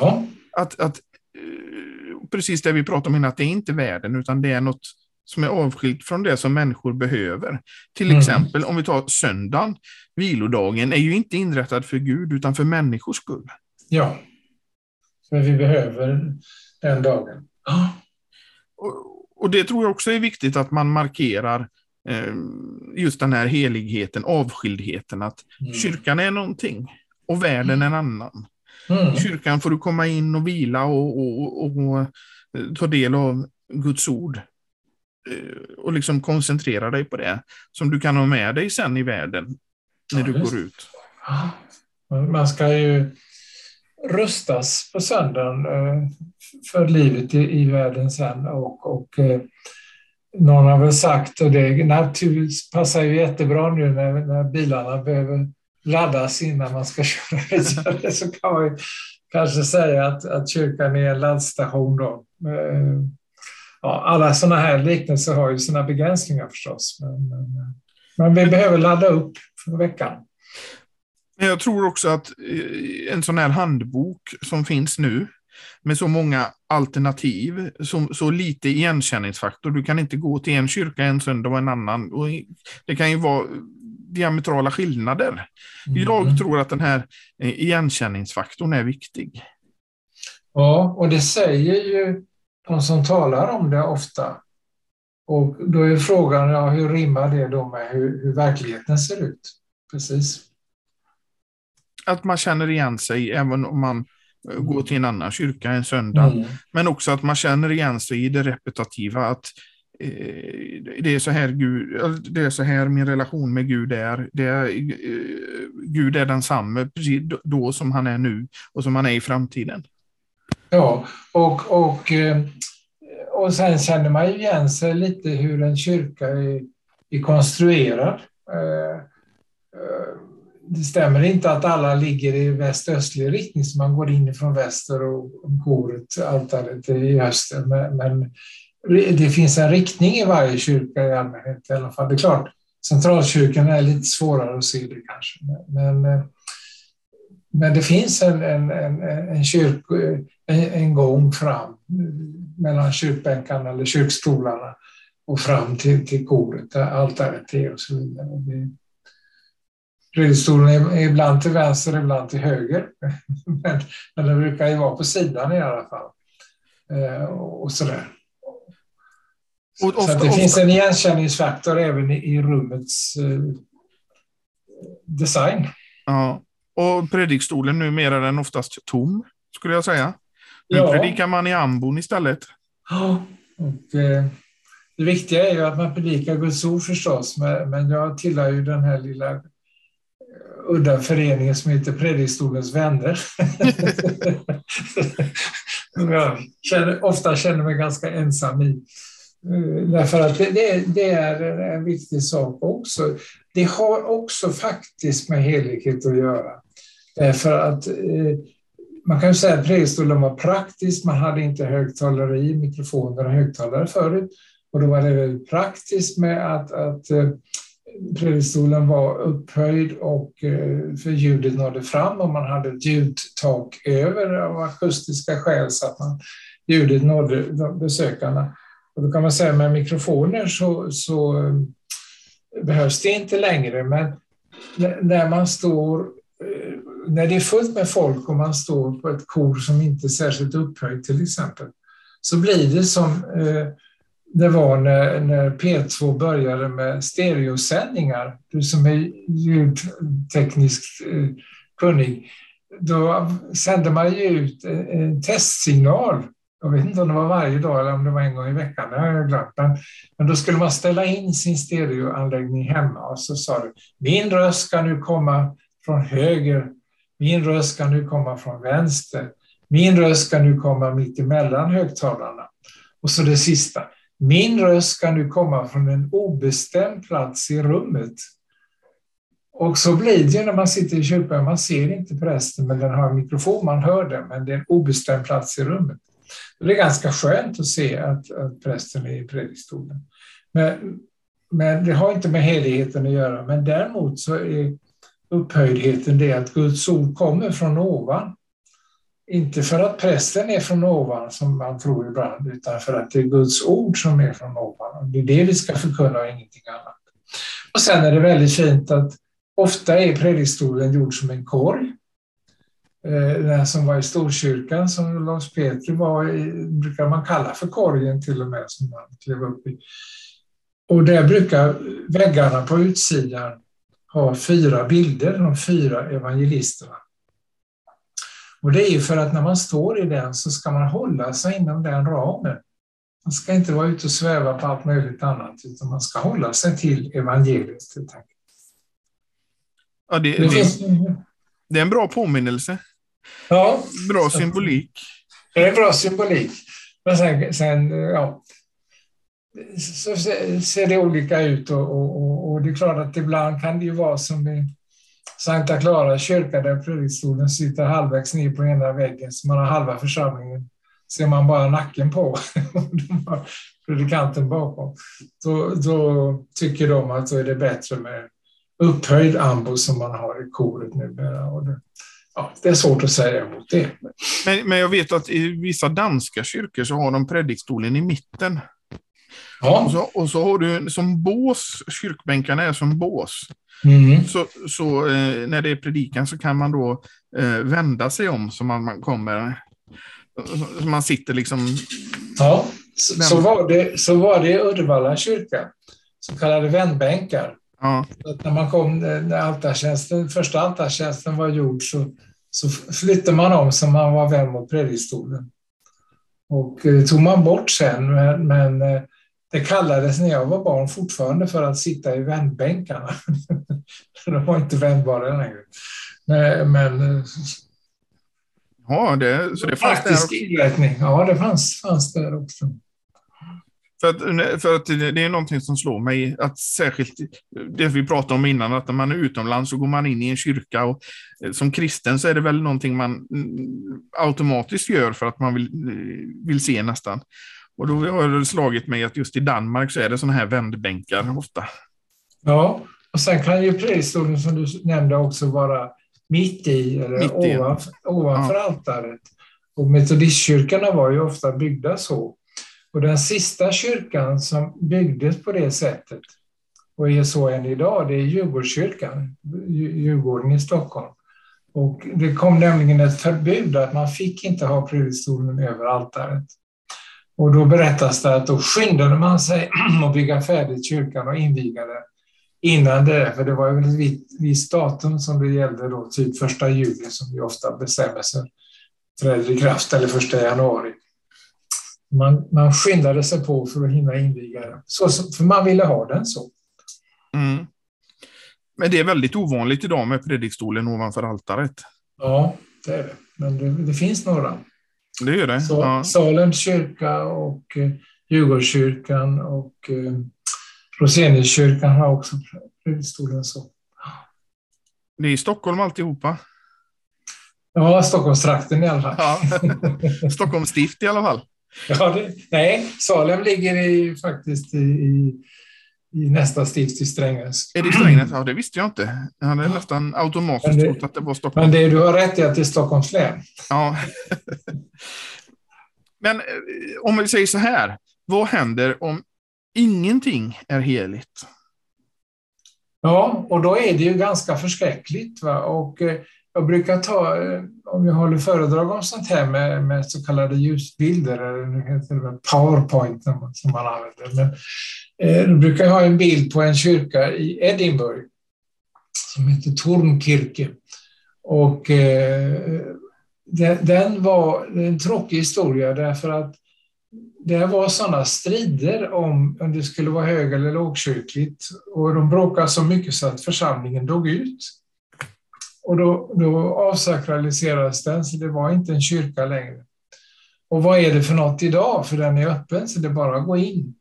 S2: Ja.
S1: Att, att, eh, precis det vi pratade om innan, att det är inte världen, utan det är något som är avskilt från det som människor behöver. Till mm. exempel om vi tar söndagen, vilodagen, är ju inte inrättad för Gud utan för människors skull.
S2: Ja, för vi behöver den dagen.
S1: Och, och det tror jag också är viktigt att man markerar eh, just den här heligheten, avskildheten, att mm. kyrkan är någonting och världen en annan.
S2: Mm.
S1: Kyrkan får du komma in och vila och, och, och, och ta del av Guds ord. Eh, och liksom koncentrera dig på det som du kan ha med dig sen i världen när ja, du går ut.
S2: Man ska ju rustas på söndagen eh, för livet i, i världen sen och, och eh, någon har väl sagt, och det naturligtvis passar ju jättebra nu när, när bilarna behöver laddas innan man ska köra vidare, så kan man ju kanske säga att, att kyrkan är en laddstation då ja, alla sådana här liknelser har ju sina begränsningar förstås. Men, men, men vi behöver ladda upp för veckan.
S1: Jag tror också att eh, en sån här handbok som finns nu med så många alternativ, så, så lite igenkänningsfaktor. Du kan inte gå till en kyrka en söndag och en annan. Och det kan ju vara diametrala skillnader. Mm. Jag tror att den här eh, igenkänningsfaktorn är viktig.
S2: Ja, och det säger ju de som talar om det ofta, Och då är frågan, ja, hur rimmar det då med hur, hur verkligheten ser ut? Precis.
S1: Att man känner igen sig även om man eh, går till en annan kyrka en söndag. Mm. Men också att man känner igen sig i det repetitiva. Att eh, det, är så här Gud, det är så här min relation med Gud är. Det är eh, Gud är densamme precis då som han är nu och som han är i framtiden.
S2: Ja, och, och, eh, och sen känner man ju igen sig lite hur en kyrka är, är konstruerad. Eh, eh, det stämmer inte att alla ligger i väst-östlig riktning, så man går in från väster och koret, altaret i öster. Men, men, det finns en riktning i varje kyrka i allmänhet i alla fall. Det är klart, centralkyrkan är lite svårare att se det kanske. Men, men det finns en, en, en, en, kyrk, en, en gång fram mellan kyrkbänkarna eller kyrkstolarna och fram till, till koret, där altaret är och så vidare. Predikstolen är ibland till vänster, ibland till höger. Men, men den brukar ju vara på sidan i alla fall. Eh, och sådär. Och ofta, så det ofta. finns en igenkänningsfaktor även i, i rummets eh, design.
S1: Ja, och predikstolen numera är den oftast tom, skulle jag säga. Nu ja. predikar man i ambon istället.
S2: Ja, och, eh, det viktiga är ju att man predikar Guds ord förstås, men, men jag tillhör ju den här lilla eh, udda föreningen som heter Predikstolens vänner. jag känner, ofta känner mig ganska ensam i. Eh, därför att det, det, det, är en viktig sak också. Det har också faktiskt med helighet att göra. Eh, Därför att eh, man kan ju säga att predikstolen var praktisk, man hade inte högtalare i, mikrofoner och högtalare förut. Och då var det väldigt praktiskt med att, att eh, predikstolen var upphöjd och för ljudet nådde fram och man hade ett ljudtak över av akustiska skäl så att man, ljudet nådde besökarna. Och då kan man säga med mikrofoner så, så behövs det inte längre, men när man står när det är fullt med folk och man står på ett kor som inte är särskilt upphöjt till exempel, så blir det som eh, det var när, när P2 började med stereosändningar. Du som är ljudtekniskt eh, kunnig, då sände man ju ut en testsignal jag vet inte om det var varje dag eller om det var en gång i veckan, det har jag glömt. Men, men då skulle man ställa in sin stereoanläggning hemma och så sa du, min röst ska nu komma från höger, min röst ska nu komma från vänster, min röst ska nu komma mitt emellan högtalarna. Och så det sista, min röst ska nu komma från en obestämd plats i rummet. Och så blir det när man sitter i kyrkan, man ser inte prästen, men den har en mikrofon, man hör den, men det är en obestämd plats i rummet. Det är ganska skönt att se att, att prästen är i predikstolen. Men, men det har inte med heligheten att göra. Men däremot så är upphöjdheten det att Guds ord kommer från ovan. Inte för att prästen är från ovan som man tror ibland, utan för att det är Guds ord som är från ovan. Det är det vi ska förkunna och ingenting annat. Och sen är det väldigt fint att ofta är predikstolen gjord som en korg. Eh, den som var i Storkyrkan, som Lars Petri var i, brukar man kalla för korgen till och med, som man klev upp i. Och där brukar väggarna på utsidan ha fyra bilder, de fyra evangelisterna. Och det är ju för att när man står i den så ska man hålla sig inom den ramen. Man ska inte vara ute och sväva på allt möjligt annat, utan man ska hålla sig till evangeliet.
S1: Ja, det, det, det, det är en bra påminnelse.
S2: Ja.
S1: Bra symbolik.
S2: Det är bra symbolik. Men sen, sen ja, så ser det olika ut och, och, och, det är klart att ibland kan det ju vara som i Sankta Clara kyrka där predikstolen sitter halvvägs ner på ena väggen så man har halva församlingen ser man bara nacken på predikanten bakom. Då, då tycker de att då är det bättre med upphöjd ambo som man har i koret numera. Och det, ja, det är svårt att säga emot det.
S1: Men, men jag vet att i vissa danska kyrkor så har de predikstolen i mitten.
S2: Ja.
S1: Och, så, och så har du som bås, kyrkbänkarna är som bås.
S2: Mm.
S1: Så, så eh, när det är predikan så kan man då eh, vända sig om så man, man kommer, så man sitter liksom
S2: ja. Så, så, var det, så var det i Uddevalla kyrka, så kallade vändbänkar.
S1: Ja.
S2: När man kom, när altartjänsten, första altartjänsten var gjord så, så flyttade man om så man var vänd mot predikstolen. Och eh, tog man bort sen, men, men eh, det kallades när jag var barn fortfarande för att sitta i vändbänkarna. De var inte vändbara längre. Men, men
S1: Ja, det, så det fanns
S2: Praktisk inrättning, ja det fanns, fanns där också.
S1: För att, för att det är någonting som slår mig, att särskilt det vi pratade om innan, att när man är utomlands så går man in i en kyrka och eh, som kristen så är det väl någonting man mm, automatiskt gör för att man vill, eh, vill se nästan. Och då har det slagit mig att just i Danmark så är det sådana här vändbänkar ofta.
S2: Ja, och sen kan ju predikstolen som du nämnde också vara mitt i eller mitt i. ovanför, ovanför ja. altaret. Och metodistkyrkorna var ju ofta byggda så. Och den sista kyrkan som byggdes på det sättet och är så än idag, det är Djurgårdskyrkan, Djurgården i Stockholm. Och det kom nämligen ett förbud att man fick inte ha predikstolen över altaret. Och då berättas det att då skyndade man sig att bygga färdigt kyrkan och inviga den innan det, för det var ju ett visst datum som det gällde då, typ första juli som vi ofta bestämmer sig träder i kraft, eller första januari. Man, man skyndade sig på för att hinna inviga den, så, för man ville ha den så.
S1: Mm. Men det är väldigt ovanligt idag med predikstolen ovanför altaret.
S2: Ja, det är det. Men det, det finns några.
S1: Det gör det. Så, ja.
S2: Salens kyrka och eh, Djurgårdskyrkan och eh, Roseniuskyrkan har också predikstolen så.
S1: Det är i Stockholm alltihopa?
S2: Ja, Stockholmstrakten i alla fall.
S1: Ja. Stockholms stift i alla fall.
S2: Ja, det, nej, Salem ligger i, faktiskt i, i, i nästa stift i Strängnäs.
S1: Är det Strängnäs? Ja, det visste jag inte. Jag hade nästan automatiskt trott att det var Stockholm.
S2: Men det, du har rätt i att det är Stockholms län.
S1: Ja. Men eh, om vi säger så här, vad händer om ingenting är heligt?
S2: Ja, och då är det ju ganska förskräckligt. Va? Och eh, jag brukar ta, eh, om jag håller föredrag om sånt här med, med så kallade ljusbilder, eller nu heter det powerpoint som man använder, men Eh, de brukar ha en bild på en kyrka i Edinburgh som heter Tornkirke. Och eh, den var en tråkig historia därför att det var sådana strider om, om det skulle vara hög eller lågkyrkligt och de bråkade så mycket så att församlingen dog ut. Och då, då avsakraliserades den, så det var inte en kyrka längre. Och vad är det för något idag? För den är öppen, så det är bara att gå in.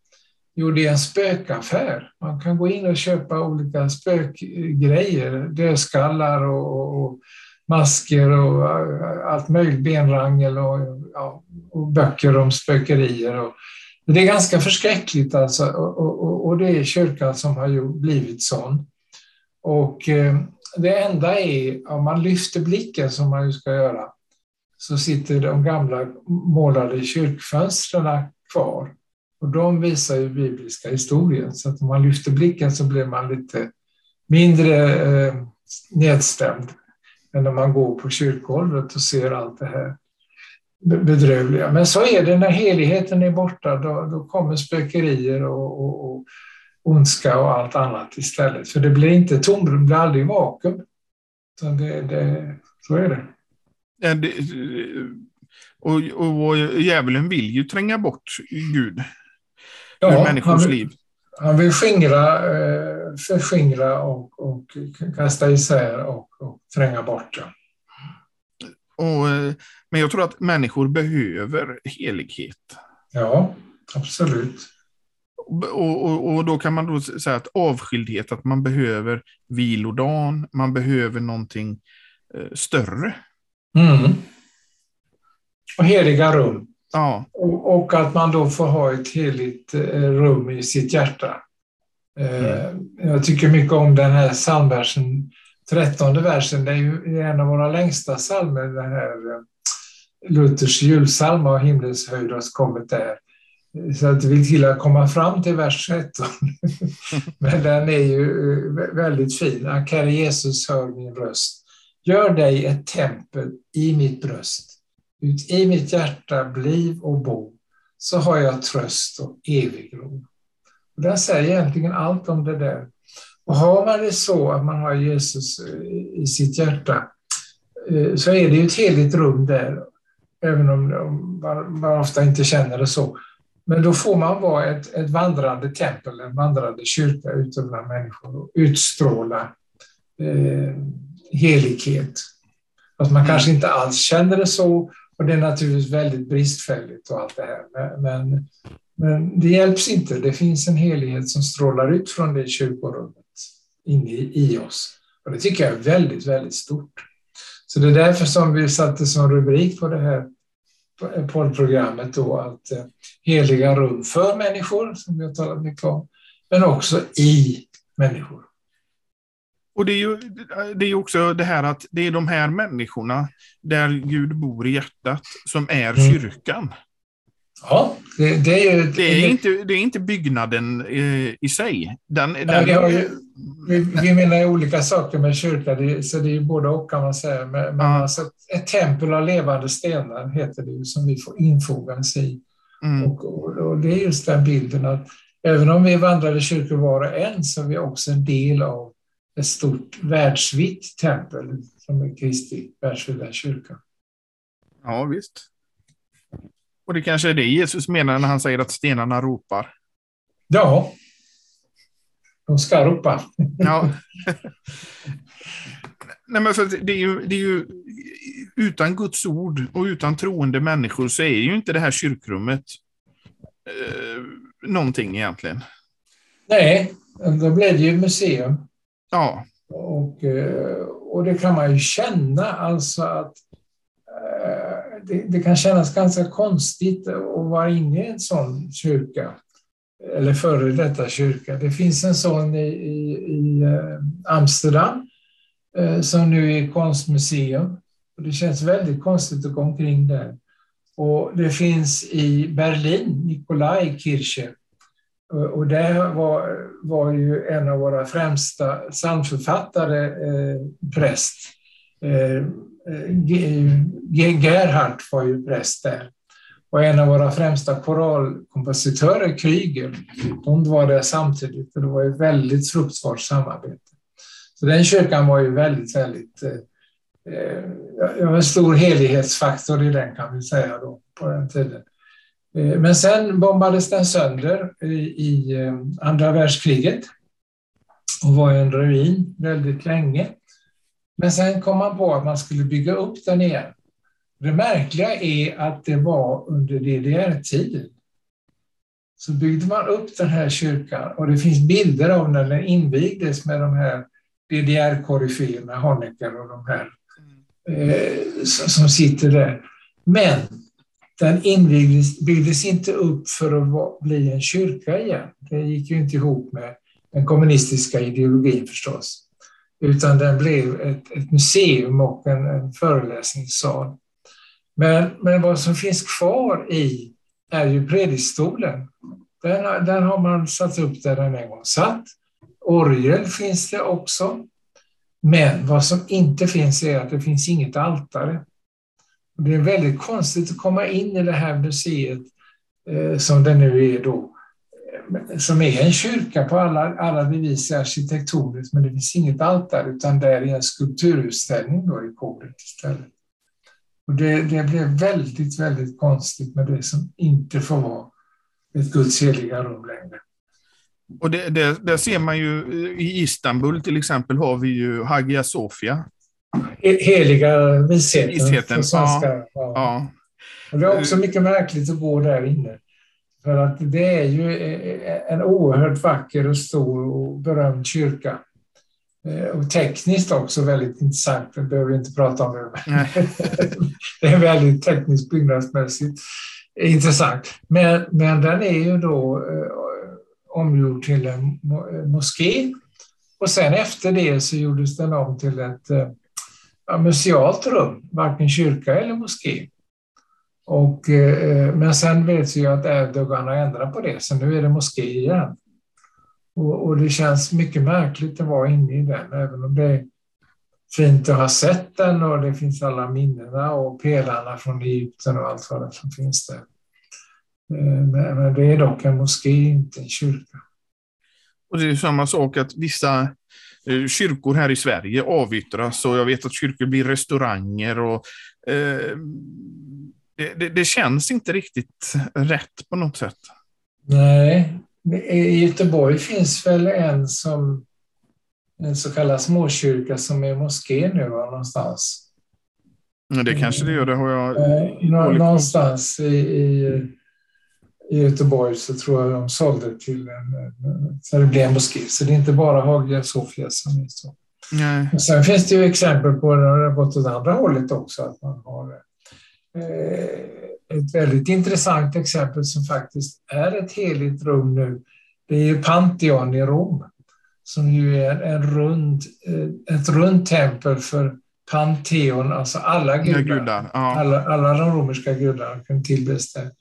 S2: Jo, det är en spökaffär. Man kan gå in och köpa olika spökgrejer, dödskallar och, och, masker och allt möjligt, benrangel och, ja, och böcker om spökerier. Och, det är ganska förskräckligt alltså, och, och, och, det är kyrkan som har blivit sån. Och eh, det enda är, om man lyfter blicken som man ju ska göra, så sitter de gamla målade kyrkfönstren kvar. Och de visar ju bibliska historien, så att om man lyfter blicken så blir man lite mindre eh, nedstämd än när man går på kyrkgolvet och ser allt det här bedrövliga. Men så är det när heligheten är borta, då, då kommer spökerier och, och, och ondska och allt annat istället. För det blir inte tomrum, det blir aldrig vakuum. Så, det, det, så är det.
S1: Och, och, och djävulen vill ju tränga bort Gud ja, människors
S2: han,
S1: liv.
S2: Han vill skingra, eh, förskingra och, och kasta isär och, och tränga bort. Ja.
S1: Och, eh, men jag tror att människor behöver helighet.
S2: Ja, absolut.
S1: Och, och, och, då kan man då säga att avskildhet, att man behöver vilodagen, man behöver någonting eh, större.
S2: Mm. Och heliga rum.
S1: Ja.
S2: Och, och, att man då får ha ett heligt eh, rum i sitt hjärta. Eh, mm. Jag tycker mycket om den här psalmversen, trettonde versen. Det är ju en av våra längsta psalmer, den här eh, Luthers julpsalm och himlens höjd har kommit där. Så att det vill till att komma fram till vers 13. Men den är ju väldigt fin. Kära Jesus, hör min röst. Gör dig ett tempel i mitt bröst. Ut i mitt hjärta bliv och bo så har jag tröst och evig ro. Och den säger egentligen allt om det där. Och har man det så att man har Jesus i sitt hjärta eh, så är det ju ett heligt rum där, även om man ofta inte känner det så. Men då får man vara ett, ett vandrande tempel, en vandrande kyrka ute bland människor och utstråla eh, helighet. Att man kanske inte alls känner det så och det är naturligtvis väldigt bristfälligt och allt det här. Men, men det hjälps inte. Det finns en helighet som strålar ut från det kyrkorummet inne i oss. Och det tycker jag är väldigt, väldigt stort. Så det är därför som vi satte som rubrik på det här poddprogrammet då att eh, heliga rum för människor, som vi har talat mycket om, men också i människor.
S1: Och det är ju det är också det här att det är de här människorna där Gud bor i hjärtat som är mm. kyrkan.
S2: Ja, det, det är ju...
S1: Det är, inte, det är inte byggnaden eh, i sig. Den,
S2: Nej, den, ju, vi, vi menar olika saker med kyrka, det, så det är både och kan man säga. Men, ja. alltså, ett tempel av levande stenar heter det ju, som vi får infogas i. Mm. Och, och, och, det är just den bilden att även om vi vandrar i kyrkor var och en så är vi också en del av ett stort världsvitt tempel som är Kristi världsvida kyrka.
S1: Ja, visst. Och det kanske är det Jesus menar när han säger att stenarna ropar.
S2: Ja, de ska ropa.
S1: ja. Nej, men för det är, ju, det är ju utan Guds ord och utan troende människor så är ju inte det här kyrkrummet eh, någonting egentligen.
S2: Nej, då blev det ju museum.
S1: Ja.
S2: Och, eh, och det kan man ju känna, alltså att eh, det, det, kan kännas ganska konstigt att vara inne i en sån kyrka, eller före detta kyrka. Det finns en sån i, i, i eh, Amsterdam som nu är konstmuseum. Och det känns väldigt konstigt att gå omkring där. Och det finns i Berlin, Nikolai Kirche, Eh, och där var, var ju en av våra främsta psalmförfattare, eh, präst. Eh, eh Gerhardt var ju präst där. Och en av våra främsta koralkompositörer, Krüger, de var där samtidigt och det var ett väldigt fruktbart samarbete. Så den kyrkan var ju väldigt, väldigt eh, eh en stor helighetsfaktor i den kan vi säga då på den tiden. Eh, men sen bombades den sönder i eh, andra världskriget och var en ruin väldigt länge. Men sen kom man på att man skulle bygga upp den igen. Det märkliga är att det var under DDR-tiden. Så byggde man upp den här kyrkan och det finns bilder av när den invigdes med de här DDR-koryféerna, Honecker och de här eh, som sitter där. Men den invigdes, byggdes inte upp för att bli en kyrka igen. Det gick ju inte ihop med den kommunistiska ideologin förstås. Utan den blev ett, ett museum och en, en föreläsningssal. Men, men vad som finns kvar i är ju predikstolen. Den, den har man satt upp där den en gång satt. Orgel finns det också. Men vad som inte finns är att det finns inget altare. Det är väldigt konstigt att komma in i det här museet eh, som det nu är då, eh, som är en kyrka på alla, alla bevis arkitektoniskt, men det finns inget altare utan där är en skulpturutställning då i koret istället. Och det, det blev väldigt, väldigt konstigt med det som inte får vara ett Guds heliga rum längre.
S1: Och det, det, där ser man ju eh, i Istanbul till exempel har vi ju Hagia Sofia
S2: heliga visheten.
S1: visheten. Svenska, ja, ja. ja.
S2: Och det är också mycket märkligt att gå där inne. För att det är ju en oerhört vacker och stor och berömd kyrka. Eh, och tekniskt också väldigt intressant, det behöver vi inte prata om nu. det är väldigt tekniskt byggnadsmässigt intressant. Men, men den är ju då eh, omgjord till en moské. Och sen efter det så gjordes den om till ett eh, musealt rum, varken kyrka eller moské. Och, eh, men sen vet vi att Erdogan har ändrat på det, så nu är det moské igen. Och, och, det känns mycket märkligt att vara inne i den, även om det är fint att ha sett den och det finns alla minnena och pelarna från Egypten och allt vad det som finns där. Eh, men det är dock en moské, inte en kyrka.
S1: Och det är samma sak att vissa kyrkor här i Sverige avyttras och jag vet att kyrkor blir restauranger och eh, det, det, det, känns inte riktigt rätt på något sätt.
S2: Nej, i Göteborg finns väl en som en så kallad småkyrka som är moské nu någonstans.
S1: Det kanske det gör, det har jag...
S2: Eh, någonstans i, i, i, Göteborg så tror jag de sålde till en, så det blev en moské. Så det är inte bara Hagia Sofia som är så. Nej. Sen finns det ju exempel på när det har gått åt andra hållet också, att man har eh, ett väldigt intressant exempel som faktiskt är ett heligt rum nu. Det är ju Pantheon i Rom, som ju är en rund, eh, ett runt tempel för Pantheon, alltså alla gudar. gudar ja. alla, alla de romerska gudarna kunde tillbes där.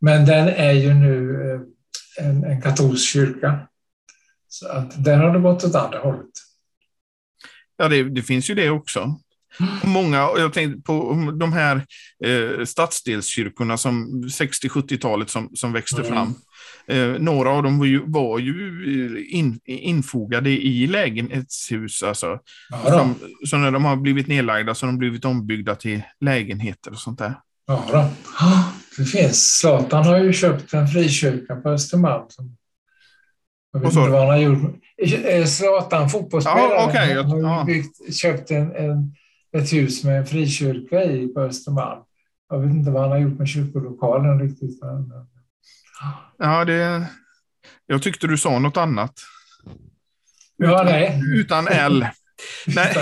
S2: Men den är ju nu eh, en, en katolsk kyrka. Så att där har det gått åt andra hållet.
S1: Ja, det, det finns ju det också. Många, jag tänkte på de här eh, stadsdelskyrkorna som 60-70-talet som, som växte mm. fram. Eh, några av dem var ju, var ju eh, in, infogade i lägenhetshus. Alltså, som, så när de har blivit nedlagda så har de blivit ombyggda till lägenheter och sånt där.
S2: Ja, då. Det finns. Zlatan har ju köpt en frikyrka på Östermalm. Jag vet inte vad han har gjort. Zlatan, fotbollsspelaren, ja, okay. har byggt, köpt en, en, ett hus med en frikyrka i på Östermalm. Jag vet inte vad han har gjort med kyrkolokalen riktigt.
S1: Ja, det... Jag tyckte du sa något annat.
S2: Ja, nej.
S1: Utan L.
S2: nej.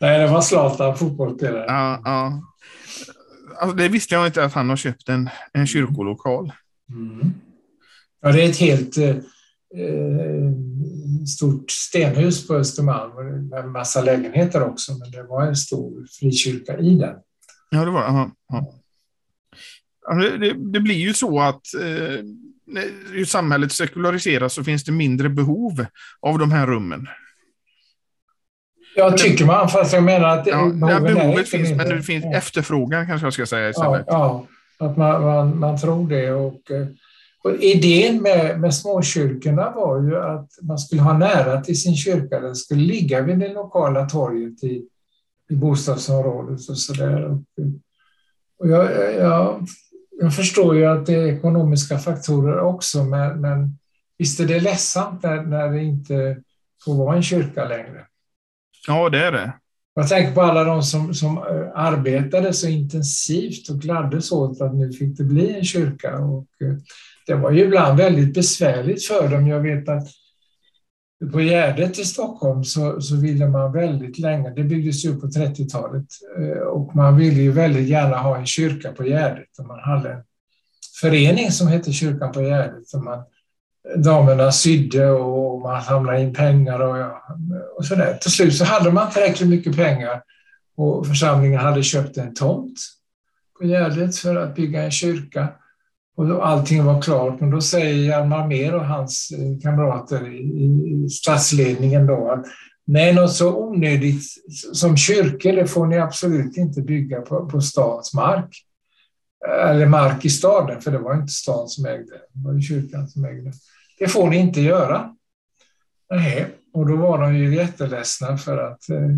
S2: nej, det var Zlatan, fotbollsspelare.
S1: Ja, ja. Alltså, det visste jag inte att han har köpt en, en kyrkolokal. Mm.
S2: Ja, det är ett helt eh, eh stort stenhus på Östermalm med en massa lägenheter också, men det var en stor frikyrka i den.
S1: Ja, det var aha, aha. Det, det, blir ju så att eh, när samhället sekulariseras så finns det mindre behov av de här rummen.
S2: Ja, tycker man, fast jag menar att
S1: ja, behovet finns, mindre. men det finns efterfrågan kanske jag ska säga istället.
S2: Ja, ja att man, man, man tror det. Och, eh, och idén med, med småkyrkorna var ju att man skulle ha nära till sin kyrka. Den skulle ligga vid det lokala torget i, i bostadsområdet och så där. Och, och jag, jag jag förstår ju att det är ekonomiska faktorer också, men, men visst är det ledsamt när, när det inte får vara en kyrka längre.
S1: Ja, det är det.
S2: Jag tänker på alla de som, som eh, arbetade så intensivt och gladdes åt att nu fick det bli en kyrka. Och eh, det var ju ibland väldigt besvärligt för dem. Jag vet att på Gärdet i Stockholm så, så ville man väldigt länge, det byggdes ju upp på 30-talet, eh, och man ville ju väldigt gärna ha en kyrka på Gärdet. man hade en förening som hette Kyrkan på Gärdet. Och man, damerna sydde och man samlade in pengar och, och sådär. Till slut så hade man tillräckligt mycket pengar och församlingen hade köpt en tomt på Gärdet för att bygga en kyrka. Och då allting var klart, men då säger Hjalmar Mer och hans eh, kamrater i statsledningen då att nej, något så onödigt som kyrkor, det får ni absolut inte bygga på, på stadsmark. Eller mark i staden, för det var inte staden som ägde, det var ju kyrkan som ägde. Det det får ni inte göra. Nej, och då var de ju jätteledsna för att eh,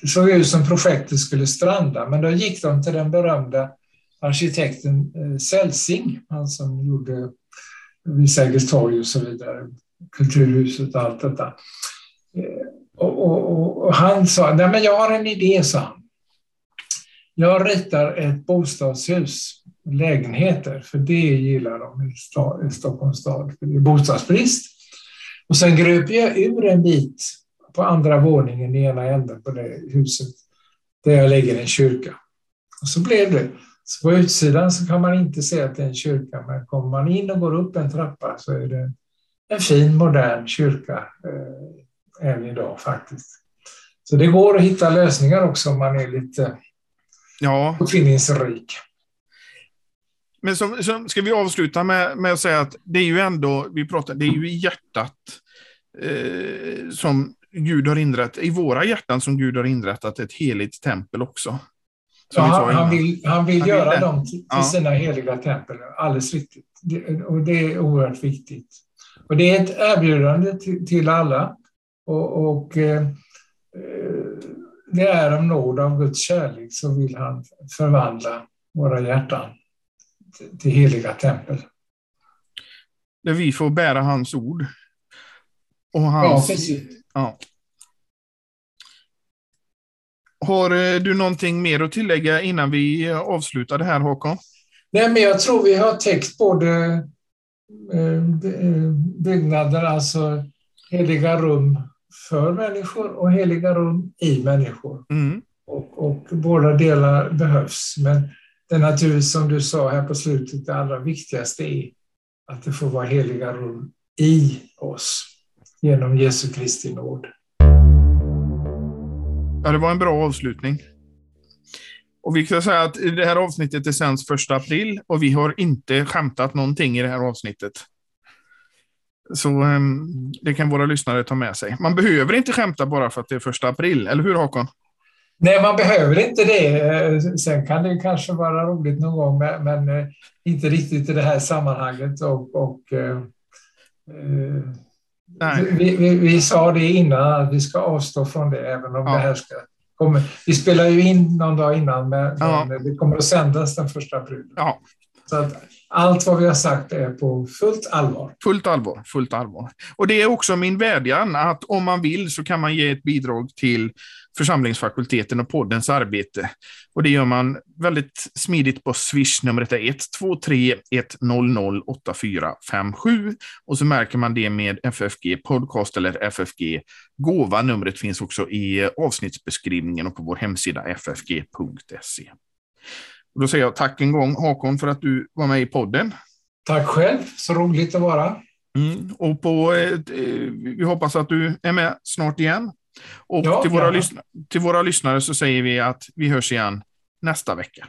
S2: det såg ut som projektet skulle stranda, men då gick de till den berömda arkitekten eh, Celsing, han som gjorde eh, vid Sergels torg och så vidare, Kulturhuset och allt detta. Och, och, och, han sa, nej men jag har en idé, sa han. Jag ritar ett bostadshus, lägenheter, för det gillar de i, stad, i Stockholms stad, för det är bostadsbrist. Och sen gröp jag ur en bit på andra våningen i ena änden på det huset, där jag lägger en kyrka. Och så blev det. Så på utsidan så kan man inte se att det är en kyrka, men kommer man in och går upp en trappa så är det en fin modern kyrka eh, än idag faktiskt. Så det går att hitta lösningar också om man är lite ja. uppfinningsrik.
S1: Men så, så ska vi avsluta med, med att säga att det är ju ändå, vi pratar, det är ju i hjärtat eh, som Gud har inrättat, i våra hjärtan som Gud har inrättat ett heligt tempel också.
S2: Ja, han, han, vill, han vill han göra vill dem till, ja. sina heliga tempel. Alldeles riktigt. Det, och det är oerhört viktigt. Och det är ett erbjudande till, till alla. Och, och eh, det är om nåd av Guds kärlek så vill han förvandla våra hjärtan till heliga tempel.
S1: Där vi får bära hans ord. Och hans, ja, precis. Ja. Har eh, du någonting mer att tillägga innan vi eh, avslutar det här, Håkon?
S2: Nej, men jag tror vi har täckt både eh, byggnader, alltså heliga rum för människor och heliga rum i människor. Mm. Och, och båda delar behövs. Men det är naturligtvis, som du sa här på slutet, det allra viktigaste är att det får vara heliga rum i oss genom Jesu Kristi nåd.
S1: Ja, det var en bra avslutning. Och vi kan säga att det här avsnittet är sänds 1 april och vi har inte skämtat någonting i det här avsnittet. Så um, det kan våra lyssnare ta med sig. Man behöver inte skämta bara för att det är 1 april, eller hur Håkon?
S2: Nej, man behöver inte det. Sen kan det kanske vara roligt någon gång, men eh, inte riktigt i det här sammanhanget. Och, och uh, vi, vi, vi, sa det innan att vi ska avstå från det, även om ja. det här ska komma. Vi spelar ju in någon dag innan, men, ja. det kommer att sändas den första april. Ja. Så att allt vad vi har sagt är på fullt allvar.
S1: Fullt allvar, fullt allvar. Och det är också min vädjan att om man vill så kan man ge ett bidrag till församlingsfakulteten och poddens arbete. Och det gör man väldigt smidigt på Swish. Numret är 123 100 8457. Och så märker man det med FFG Podcast eller FFG Gåva. Numret finns också i avsnittsbeskrivningen och på vår hemsida ffg.se. Och då säger jag tack en gång Hakon för att du var med i podden.
S2: Tack själv, så roligt att vara.
S1: Mm. Och på, eh, vi hoppas att du är med snart igen. Och ja, till, våra till våra lyssnare så säger vi att vi hörs igen nästa vecka.